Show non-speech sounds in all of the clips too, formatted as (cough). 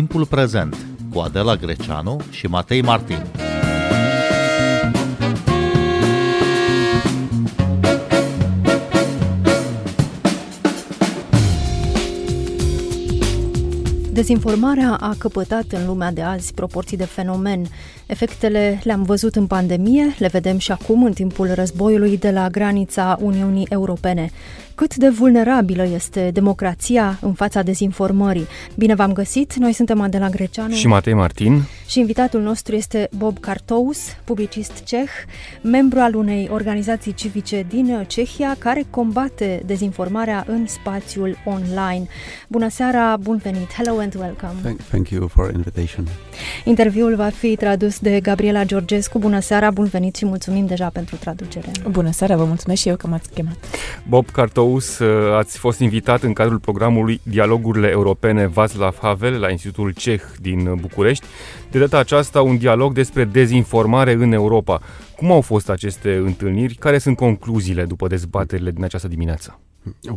Timpul prezent cu Adela Greceanu și Matei Martin. Dezinformarea a căpătat în lumea de azi proporții de fenomen. Efectele le-am văzut în pandemie, le vedem și acum în timpul războiului de la granița Uniunii Europene cât de vulnerabilă este democrația în fața dezinformării. Bine v-am găsit, noi suntem Adela Greceanu și Matei Martin și invitatul nostru este Bob Cartous, publicist ceh, membru al unei organizații civice din Cehia care combate dezinformarea în spațiul online. Bună seara, bun venit, hello and welcome. Thank, thank you for invitation. Interviul va fi tradus de Gabriela Georgescu. Bună seara, bun venit și mulțumim deja pentru traducere. Bună seara, vă mulțumesc și eu că m-ați chemat. Bob Cartous Claus, uh, ați fost invitat în cadrul programului Dialogurile Europene Václav Havel la Institutul Ceh din București. De data aceasta, un dialog despre dezinformare în Europa. Cum au fost aceste întâlniri? Care sunt concluziile după dezbaterile din această dimineață?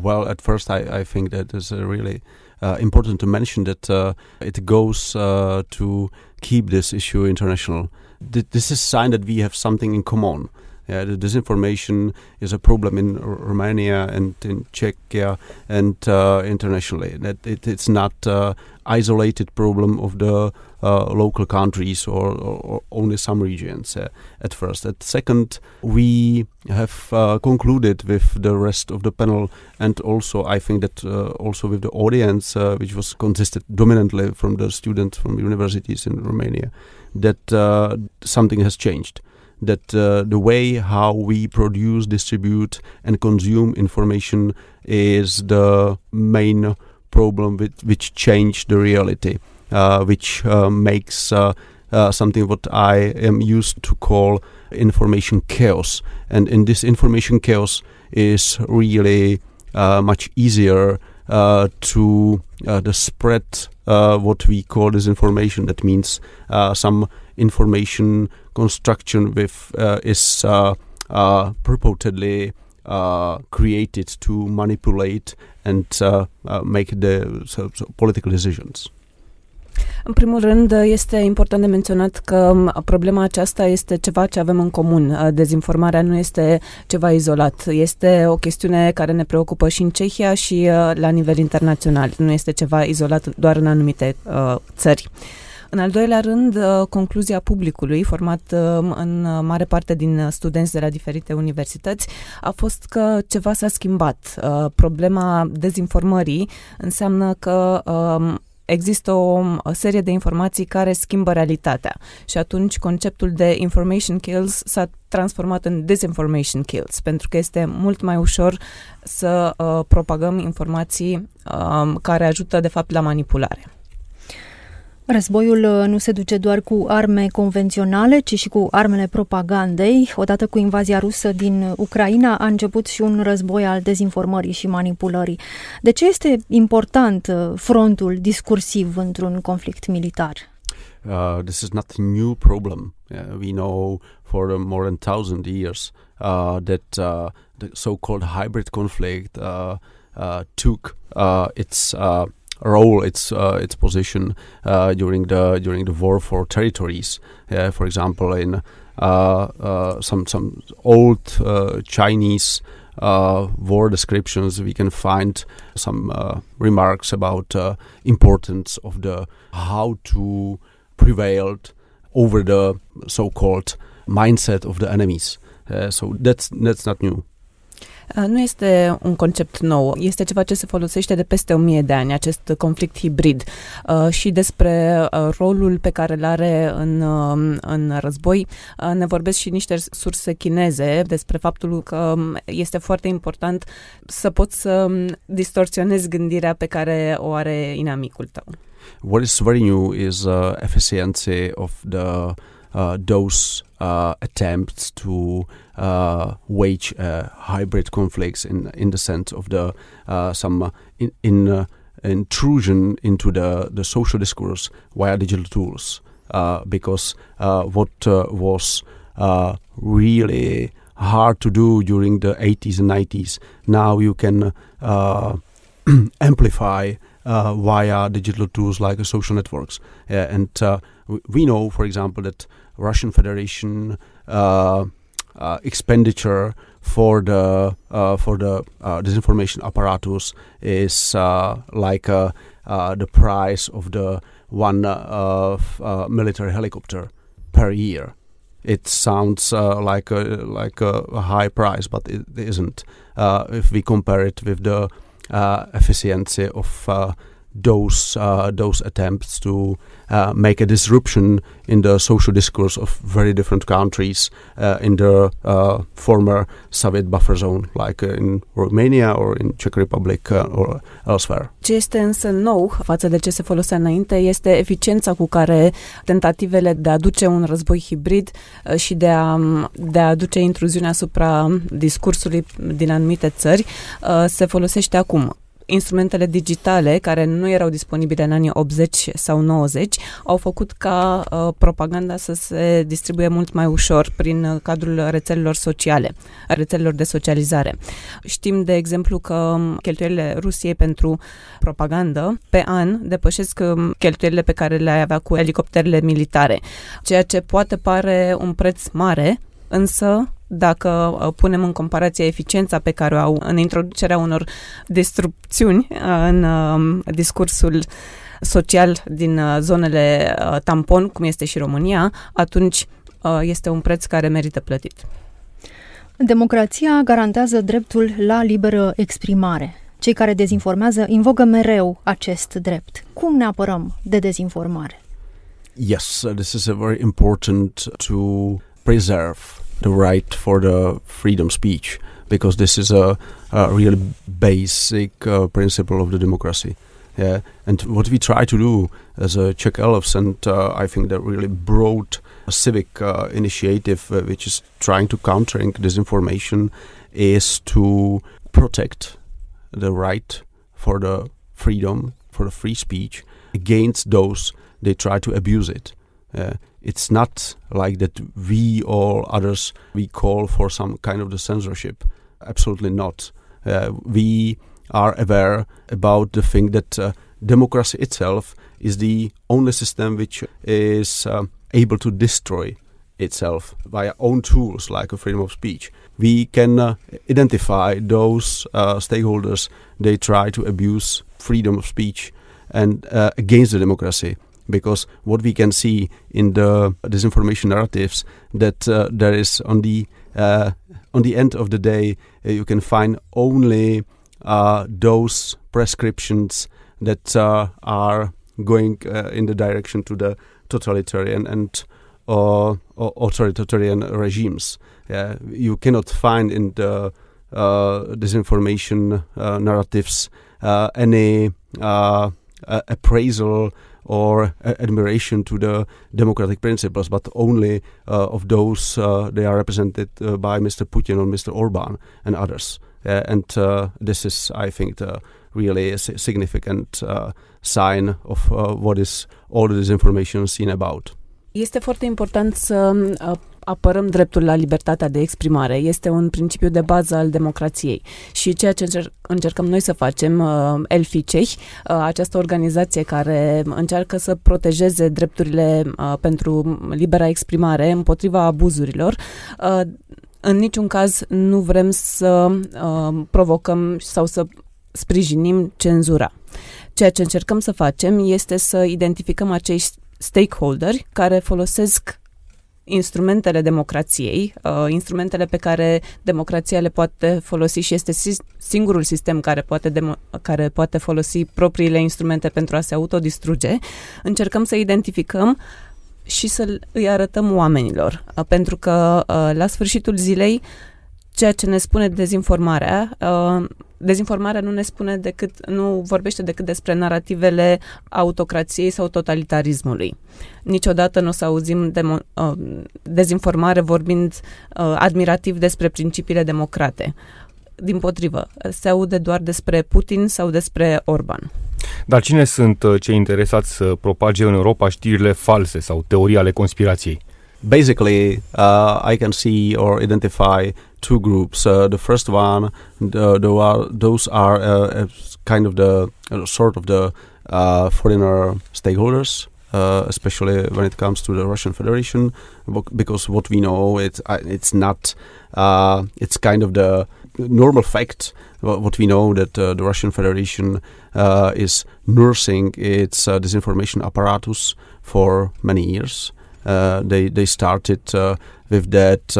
Well, at first I, I think that is really uh, important to mention that uh, it goes uh, to keep this issue international. This is a sign that we have something in common. Yeah, the disinformation is a problem in R- Romania and in Czechia and uh, internationally. That it, it's not uh, isolated problem of the uh, local countries or, or, or, only some regions uh, at first. At second, we have uh, concluded with the rest of the panel, and also I think that uh, also with the audience, which was consisted dominantly from the students from universities in Romania, that something has changed that uh, the way how we produce, distribute, and consume information is the main problem with, which change the reality, uh, which uh, makes uh, uh, something what I am used to call information chaos. And in this information chaos is really uh, much easier to the spread what we call disinformation. That means some information construction with uh, is uh, uh, purportedly created to manipulate and make the so, so political decisions. În primul rând, este important de menționat că problema aceasta este ceva ce avem în comun. Dezinformarea nu este ceva izolat. Este o chestiune care ne preocupă și în Cehia și la nivel internațional. Nu este ceva izolat doar în anumite uh, țări. În al doilea rând, uh, concluzia publicului, format uh, în mare parte din studenți de la diferite universități, a fost că ceva s-a schimbat. Uh, problema dezinformării înseamnă că um, există o serie de informații care schimbă realitatea și atunci conceptul de information kills s-a transformat în disinformation kills pentru că este mult mai ușor să uh, propagăm informații uh, care ajută de fapt la manipulare. Războiul uh, nu se duce doar cu arme convenționale, ci și cu armele propagandei. Odată cu invazia rusă din Ucraina a început și un război al dezinformării și manipulării. De ce este important uh, frontul discursiv într-un conflict militar? Uh, this is not a new problem. Uh, we know for more than thousand years uh, that uh, the so-called hybrid conflict uh, uh, took uh, its uh, role, its uh, its position uh, during the during the war for territories. for example, in uh, some some old Chinese war descriptions, we can find some remarks about importance of the how to prevail over the so-called mindset of the enemies. so that's that's not new. Uh, nu este un concept nou, este ceva ce se folosește de peste o mie de ani, acest conflict hibrid uh, și despre uh, rolul pe care îl are în, um, în război. Ne vorbesc și niște surse chineze despre faptul că um, este foarte important să poți să um, distorsionezi gândirea pe care o are inamicul tău. What is very new is uh, efficiency of the uh, those uh, attempts to uh, Uh, wage uh, hybrid conflicts in in the sense of the uh, some uh, in, in uh, intrusion into the the social discourse via digital tools because what was really hard to do during the 80s and 90s now you can (clears throat) amplify uh, via digital tools like social networks. and we know, for example, that Russian Federation Uh, expenditure for the uh, for the uh, disinformation apparatus is like the price of the one military helicopter per year it sounds uh, like a like a, high price, but it isn't. Uh, if we compare it with the uh, efficiency of those uh, those attempts to uh, make a disruption in the social discourse of very different countries uh, in the uh, former Soviet buffer zone, like uh, in Romania or in Czech Republic uh, or elsewhere. Ce este însă nou față de ce se folosea înainte este eficiența cu care tentativele de a aduce un război hibrid și de a, de a aduce intruziunea asupra discursului din anumite țări se folosește acum instrumentele digitale, care nu erau disponibile în anii 80 sau 90, au făcut ca uh, propaganda să se distribuie mult mai ușor prin uh, cadrul rețelelor sociale, rețelelor de socializare. Știm, de exemplu, că cheltuielile Rusiei pentru propagandă pe an depășesc um, cheltuielile pe care le avea cu elicopterele militare, ceea ce poate pare un preț mare, însă dacă uh, punem în comparație eficiența pe care o au în introducerea unor destrucțiuni uh, în um, discursul social din uh, zonele tampon, cum este și România, atunci este un preț care merită plătit. Democrația garantează dreptul la liberă exprimare. Cei care dezinformează invogă mereu acest drept. Cum ne apărăm de dezinformare? Yes, this is a very important to preserve the right for the freedom speech because this is a, a really basic uh, principle of the democracy. Yeah, and what we try to do as a Czech Elves, and uh, I think that really broad civic uh, initiative, uh, which is trying to countering disinformation, is to protect the right for the freedom, for the free speech, against those they try to abuse it. It's not like that we or others we call for some kind of the censorship. Absolutely not. Uh, we are aware about the thing that uh, democracy itself is the only system which is uh, able to destroy itself via own tools like a freedom of speech. We can uh, identify those uh, stakeholders. They try to abuse freedom of speech and uh, against the democracy because what we can see in the disinformation narratives that uh, there is on the uh, on the end of the day uh, you can find only uh, those prescriptions that uh, are going uh, in the direction to the totalitarian and authoritarian regimes. Yeah, you cannot find in the disinformation narratives any appraisal or admiration to the democratic principles, but only uh, of those uh, they are represented uh, by Mr. Putin or Mr. Orban and others. and this is, I think, really a significant sign of what is all this information seen about. Este foarte important să apărăm dreptul la libertatea de exprimare. Este un principiu de bază al democrației. Și ceea ce încerc, încercăm noi să facem, uh, Elfi Cehi, uh, această organizație care încearcă să protejeze drepturile uh, pentru libera exprimare împotriva abuzurilor, uh, în niciun caz nu vrem să uh, provocăm sau să sprijinim cenzura. Ceea ce încercăm să facem este să identificăm acei stakeholderi care folosesc instrumentele democrației, uh, instrumentele pe care democrația le poate folosi și este singurul sistem care poate, demo- care poate folosi propriile instrumente pentru a se autodistruge, încercăm să identificăm și să îi arătăm oamenilor. Uh, pentru că uh, la sfârșitul zilei ceea ce ne spune dezinformarea uh, dezinformarea nu ne spune decât, nu vorbește decât despre narativele autocrației sau totalitarismului. Niciodată nu o să auzim demo, uh, dezinformare vorbind uh, admirativ despre principiile democrate. Din potrivă, se aude doar despre Putin sau despre Orban. Dar cine sunt uh, cei interesați să propage în Europa știrile false sau teorii ale conspirației? Basically, uh, I can see or identify two groups. Uh, the first one, the, the those are uh, kind of the sort of the foreigner stakeholders. Uh, especially when it comes to the Russian Federation, because what we know, it's it's not, uh, it's kind of the normal fact. What we know that uh, the Russian Federation is nursing its disinformation apparatus for many years. They they started with that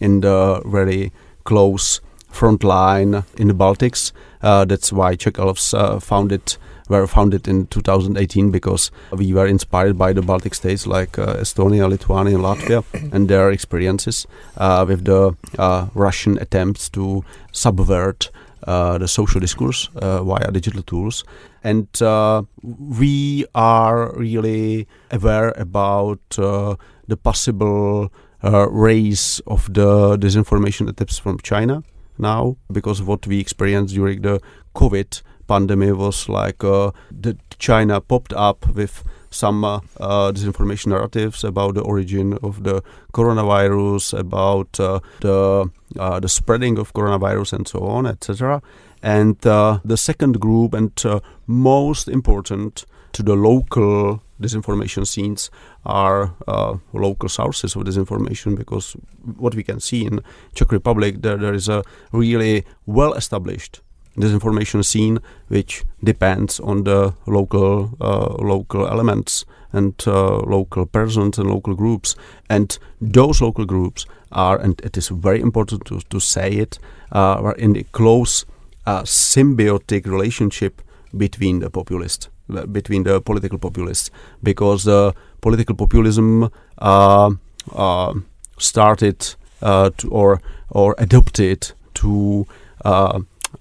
in the very close front line in the Baltics. that's why Chekhov's founded were founded in 2018 because we were inspired by the Baltic states like uh, Estonia, Lithuania, and Latvia (coughs) and their experiences uh, with the uh, Russian attempts to subvert uh, the social discourse uh, via digital tools. And uh, we are really aware about the possible rise of the disinformation attempts from China now because what we experienced during the COVID pandemic was like uh, the China popped up with some uh, uh, disinformation narratives about the origin of the coronavirus, about uh, the uh, the spreading of coronavirus, and so on, etc. And uh, the second group, and most important to the local disinformation scenes, are local sources of disinformation. Because what we can see in Czech Republic, there there is a really well established disinformation scene, which depends on the local uh, local elements and uh, local persons and local groups. And those local groups are, and it is very important to, to say it, uh, are in a close uh, symbiotic relationship between the populists, between the political populists, because the political populism uh, uh, started to, or or adopted to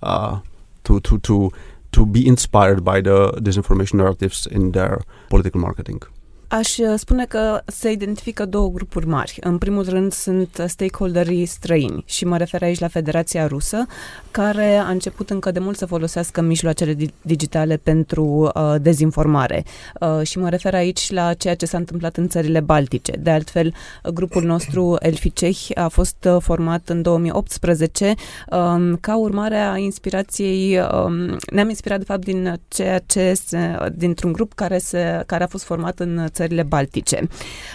uh, to to to to be inspired by the disinformation narratives in their political marketing. Aș uh, spune că se identifică două grupuri mari. În primul rând sunt stakeholderii străini și mă refer aici la Federația Rusă, care a început încă de mult să folosească mijloacele digitale pentru uh, dezinformare. Uh, și mă refer aici la ceea ce s-a întâmplat în țările baltice. De altfel, grupul nostru Elfi Cehi a fost uh, format în 2018 um, ca urmare a inspirației, um, ne-am inspirat de fapt din ceea ce se, dintr-un grup care, se, care a fost format în țările baltice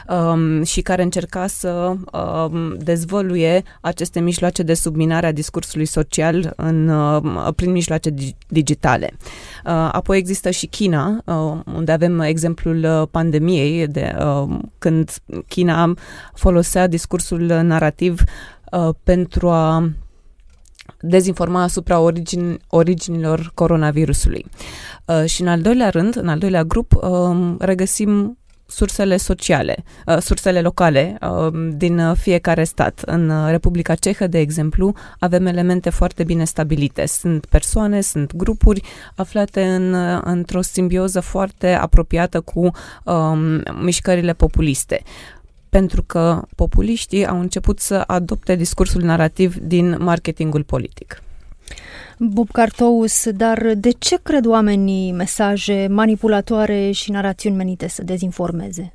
um, și care încerca să um, dezvăluie aceste mijloace de subminare a discursului social în, uh, prin mijloace digitale. Uh, apoi există și China, uh, unde avem exemplul uh, pandemiei, de, uh, când China folosea discursul narrativ uh, pentru a dezinforma asupra origin, originilor coronavirusului. Uh, și în al doilea rând, în al doilea grup, uh, regăsim sursele sociale, uh, sursele locale uh, din fiecare stat. În Republica Cehă, de exemplu, avem elemente foarte bine stabilite. Sunt persoane, sunt grupuri aflate în, într-o simbioză foarte apropiată cu um, mișcările populiste pentru că populiștii au început să adopte discursul narrativ din marketingul politic. Bob Cartous, dar de ce cred oamenii mesaje manipulatoare și narațiuni menite să dezinformeze?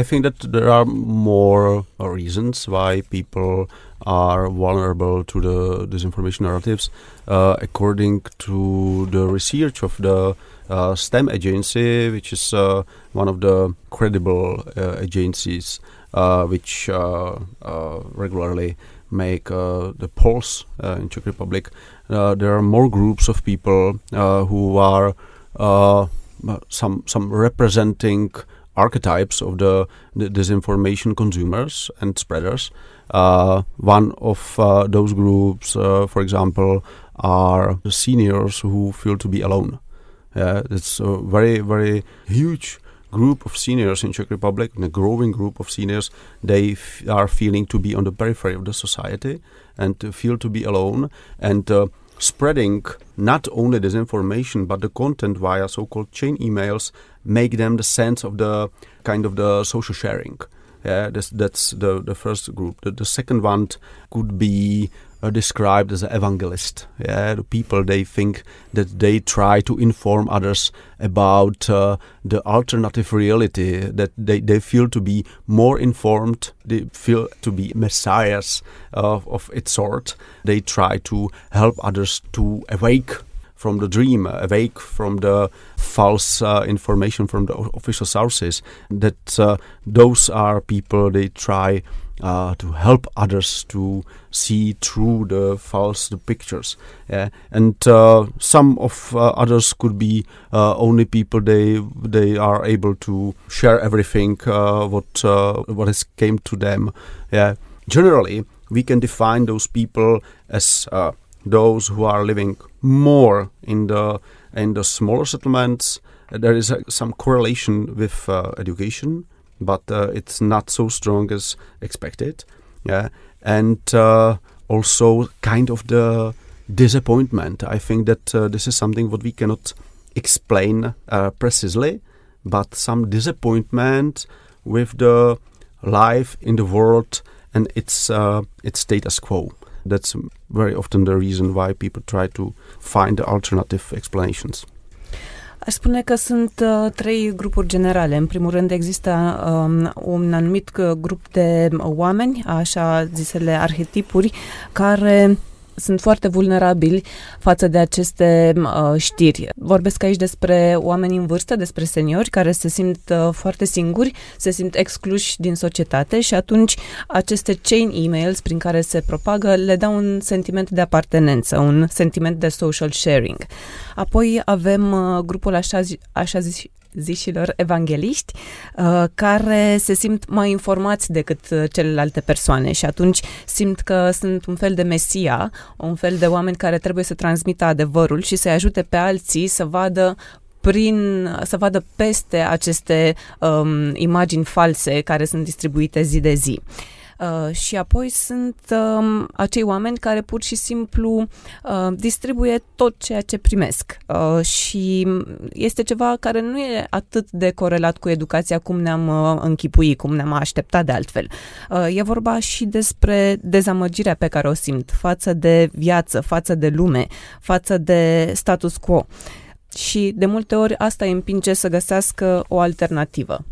I think that there are more reasons why people are vulnerable to the disinformation narratives. Uh, according to the research of the uh, STEM agency, which is uh, one of the credible uh, agencies uh, which uh, regularly make the polls in Czech Republic, uh, there are more groups of people uh, who are uh, some some representing archetypes of the, the disinformation consumers and spreaders. Uh, one of uh, those groups, uh, for example, are the seniors who feel to be alone. it's a very, very huge group of seniors in Czech Republic, and a growing group of seniors. They f- are feeling to be on the periphery of the society and feel to be alone. And uh, spreading not only disinformation but the content via so-called chain emails make them the sense of the kind of the social sharing yeah that's, that's the, the first group the, the second one could be uh, described as an evangelist. Yeah, the people they think that they try to inform others about uh, the alternative reality, that they, they feel to be more informed, they feel to be messiahs of, of its sort. They try to help others to awake from the dream, awake from the false uh, information from the official sources. That uh, those are people they try uh, to help others to see through the false pictures. Yeah? And uh, some of uh, others could be uh, only people they they are able to share everything uh, what uh, what has came to them. Yeah. Generally, we can define those people as those who are living more in the in the smaller settlements. There is some correlation with education but uh, it's not so strong as expected. Yeah, and uh, also kind of the disappointment. I think that uh, this is something what we cannot explain uh, precisely, but some disappointment with the life in the world and its uh, its status quo. That's very often the reason why people try to find alternative explanations. Aș spune că sunt uh, trei grupuri generale. În primul rând există um, un anumit uh, grup de oameni, așa zisele arhetipuri, care sunt foarte vulnerabili față de aceste uh, știri. Vorbesc aici despre oameni în vârstă, despre seniori care se simt uh, foarte singuri, se simt excluși din societate și atunci aceste chain emails prin care se propagă le dau un sentiment de apartenență, un sentiment de social sharing. Apoi avem uh, grupul așa, așa zis, zișilor evangeliști uh, care se simt mai informați decât uh, celelalte persoane și atunci simt că sunt un fel de mesia, un fel de oameni care trebuie să transmită adevărul și să-i ajute pe alții să vadă prin, să vadă peste aceste um, imagini false care sunt distribuite zi de zi. Uh, Uh, și apoi sunt uh, acei oameni care pur și simplu uh, distribuie tot ceea ce primesc uh, și este ceva care nu e atât de corelat cu educația cum ne-am uh, închipui, cum ne-am așteptat de altfel. Uh, e vorba și despre dezamăgirea pe care o simt față de viață, față de lume, față de status quo. Și de multe ori asta îi împinge să găsească o alternativă.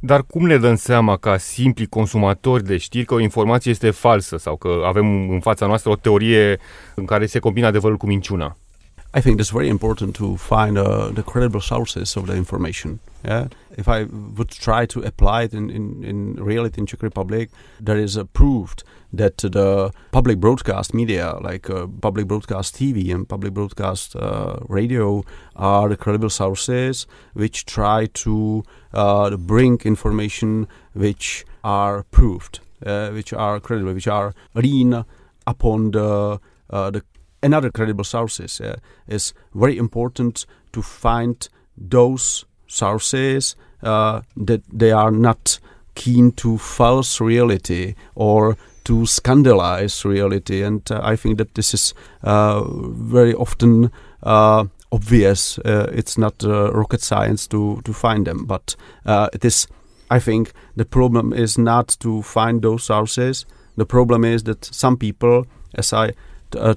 Dar cum ne dăm seama ca simpli consumatori de știri că o informație este falsă sau că avem în fața noastră o teorie în care se combină adevărul cu minciuna? I think it's very important to find uh, the credible sources of the information. Yeah, if I would try to apply it in, in, in reality in Czech Republic, there is a proved that the public broadcast media, like uh, public broadcast TV and public broadcast uh, radio, are the credible sources which try to uh, bring information which are proved, uh, which are credible, which are lean upon the uh, the another credible sources. Uh, is very important to find those sources that they are not keen to false reality or to scandalize reality. And uh, I think that this is uh, very often uh, obvious. Uh, it's not uh, rocket science to, to find them, but uh, it is. I think the problem is not to find those sources. The problem is that some people, as I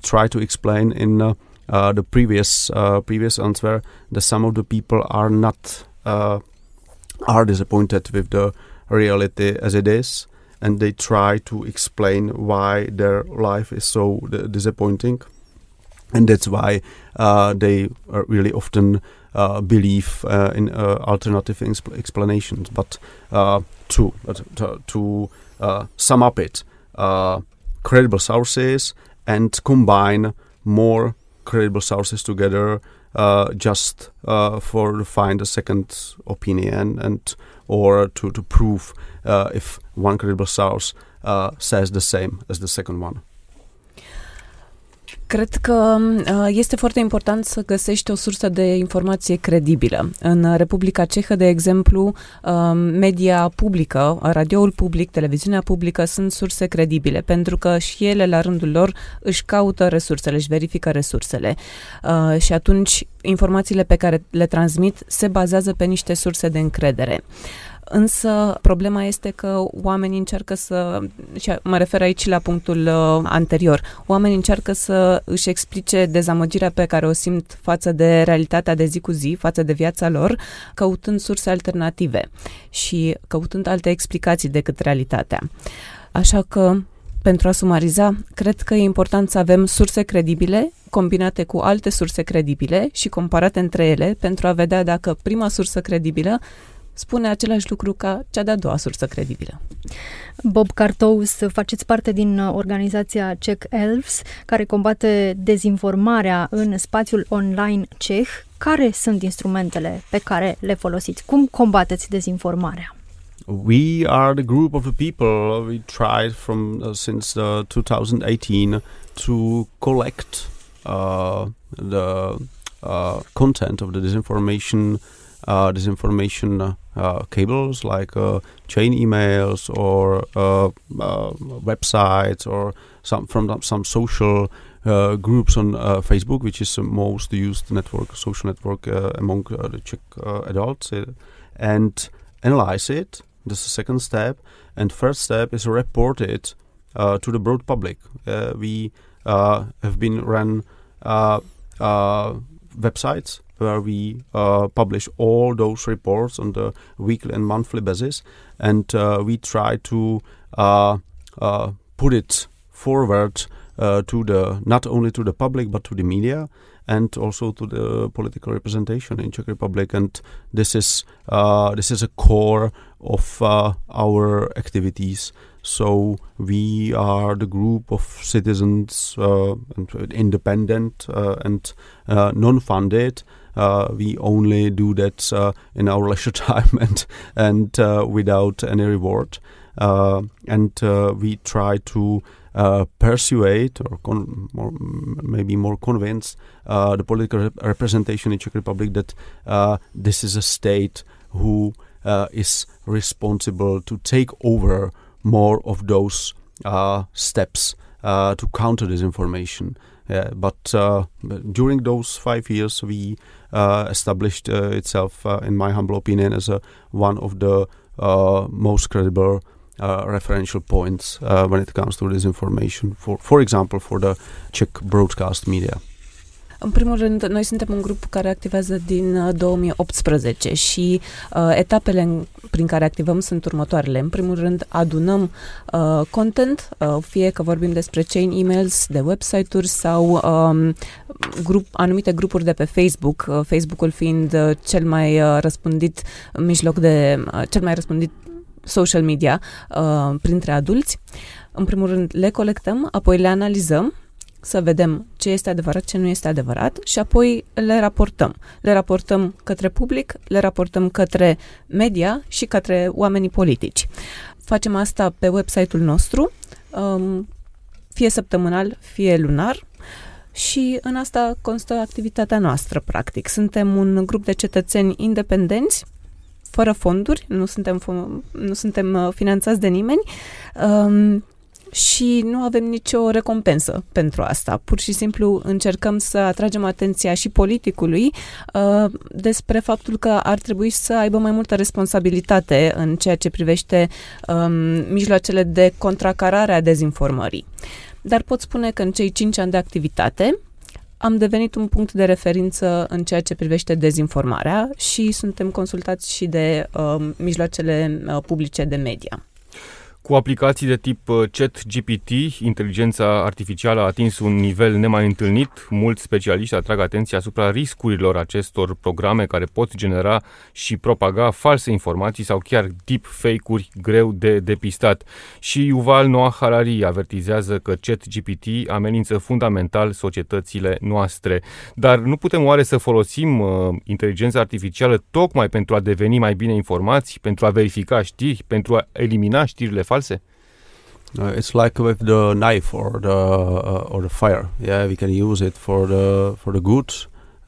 try to explain in the previous previous answer, that some of the people are not are disappointed with the reality as it is and they try to explain why their life is so disappointing and that's why uh, they really often uh, believe uh, in uh, alternative insp- explanations. But uh, to to, to uh, sum up it, credible sources and combine more credible sources together, uh, just uh, for to find a second opinion and or to to prove uh, if one credible source says the same as the second one. Cred că uh, este foarte important să găsești o sursă de informație credibilă. În Republica Cehă, de exemplu, um, media publică, radioul public, televiziunea publică sunt surse credibile, pentru că și ele, la rândul lor, își caută resursele, își verifică resursele. Uh, și atunci, informațiile pe care le transmit se bazează pe niște surse de încredere. Însă problema este că oamenii încearcă să, și mă refer aici la punctul uh, anterior, oamenii încearcă să își explice dezamăgirea pe care o simt față de realitatea de zi cu zi, față de viața lor, căutând surse alternative și căutând alte explicații decât realitatea. Așa că pentru a sumariza, cred că e important să avem surse credibile combinate cu alte surse credibile și comparate între ele pentru a vedea dacă prima sursă credibilă spune același lucru ca cea de-a doua sursă credibilă. Bob Cartous, faceți parte din organizația Czech Elves, care combate dezinformarea în spațiul online ceh. Care sunt instrumentele pe care le folosiți? Cum combateți dezinformarea? we are the group of the people we tried from uh, since uh, 2018 to collect uh, the uh, content of the disinformation uh, disinformation uh, cables like chain emails or websites or some from some social groups on Facebook, which is the most used network, social network among the Czech adults, and analyze it this is the second step. And first step is report it uh, to the broad public. Uh, we uh, have been run uh, uh, websites where we uh, publish all those reports on the weekly and monthly basis, and we try to put it forward to the not only to the public but to the media and also to the political representation in Czech Republic. And this is uh, this is a core of uh, our activities. So we are the group of citizens, uh, independent uh, and uh, non-funded. Uh, we only do that in our (laughs) leisure time and and without any reward. and we try to uh, persuade or con- maybe more convince uh, the political rep- representation in Czech Republic that uh, this is a state who uh, is responsible to take over more of those uh, steps uh, to counter disinformation. But uh, during those five years, we uh, established uh, itself, in my humble opinion, as a, one of the most credible uh, referential points uh, when it comes to disinformation, for, for example, for the Czech broadcast media. În primul rând, noi suntem un grup care activează din 2018 uh, și uh, etapele în, prin care activăm sunt următoarele. În primul rând, adunăm uh, content, uh, fie că vorbim despre chain emails de website-uri sau um, grup, anumite grupuri de pe Facebook, uh, Facebook-ul fiind uh, cel mai uh, răspândit mijloc de, uh, cel mai răspândit social media uh, printre adulți. În primul rând le colectăm, apoi le analizăm să vedem ce este adevărat, ce nu este adevărat și apoi le raportăm. Le raportăm către public, le raportăm către media și către oamenii politici. Facem asta pe website-ul nostru, um, fie săptămânal, fie lunar, și în asta constă activitatea noastră, practic. Suntem un grup de cetățeni independenți fără fonduri, nu suntem, nu suntem uh, finanțați de nimeni um, și nu avem nicio recompensă pentru asta. Pur și simplu încercăm să atragem atenția și politicului uh, despre faptul că ar trebui să aibă mai multă responsabilitate în ceea ce privește um, mijloacele de contracarare a dezinformării. Dar pot spune că în cei cinci ani de activitate am devenit un punct de referință în ceea ce privește dezinformarea și suntem consultați și de uh, mijloacele uh, publice de media. Cu aplicații de tip uh, chat GPT, inteligența artificială a atins un nivel nemai întâlnit. Mulți specialiști atrag atenția asupra riscurilor acestor programe care pot genera și propaga false informații sau chiar deep fake-uri greu de depistat. Și Yuval Noah Harari avertizează că chat GPT amenință fundamental societățile noastre. Dar nu putem oare să folosim uh, inteligența artificială tocmai pentru a deveni mai bine informați, pentru a verifica știri, pentru a elimina știrile false? Uh, it's like with the knife or the uh, or the fire. Yeah, we can use it for the for the good,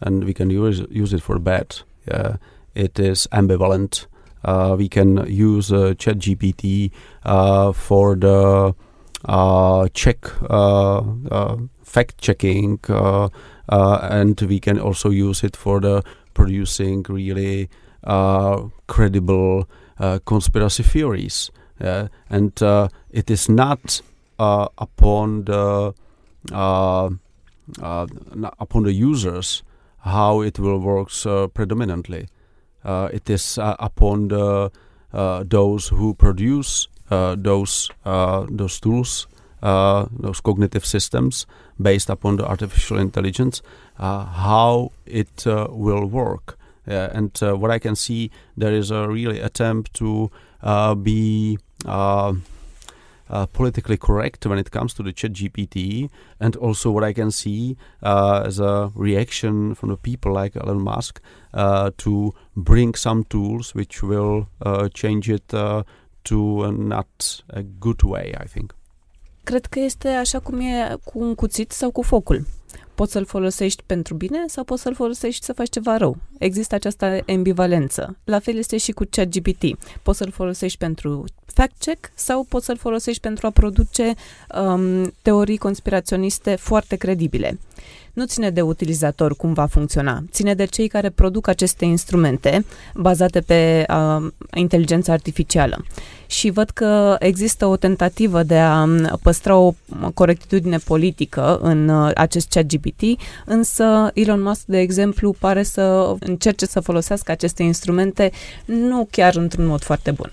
and we can use use it for the bad. Yeah, it is ambivalent. Uh, we can use uh, ChatGPT uh, for the uh, check uh, fact checking, and we can also use it for the producing really credible conspiracy theories. Uh, and uh, it is not uh, upon the uh, uh, upon the users how it will work predominantly. it is upon the those who produce those those tools, those cognitive systems based upon the artificial intelligence, how it will work. Uh, and uh, what I can see, there is a really attempt to uh, be uh, politically correct when it comes to the chat GPT and also what I can see uh, as a reaction from the people like Elon Musk uh, to bring some tools which will change it to a not a good way, I think. Cred că este așa cum e cu un cuțit sau cu focul. Poți să-l folosești pentru bine sau poți să-l folosești să faci ceva rău. Există această ambivalență. La fel este și cu ChatGPT. Poți să-l folosești pentru fact-check sau poți să-l folosești pentru a produce um, teorii conspiraționiste foarte credibile nu ține de utilizator cum va funcționa, ține de cei care produc aceste instrumente bazate pe uh, inteligența artificială. Și văd că există o tentativă de a păstra o corectitudine politică în uh, acest chat GPT, însă Elon Musk, de exemplu, pare să încerce să folosească aceste instrumente nu chiar într-un mod foarte bun.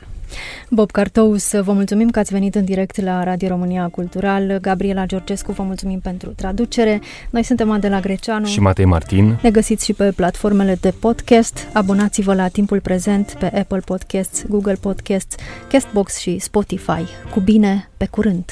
Bob Cartous, vă mulțumim că ați venit în direct la Radio România Cultural. Gabriela Georgescu, vă mulțumim pentru traducere. Noi suntem Adela Greceanu și Matei Martin. Ne găsiți și pe platformele de podcast. Abonați-vă la Timpul Prezent pe Apple Podcasts, Google Podcasts, Castbox și Spotify. Cu bine, pe curând!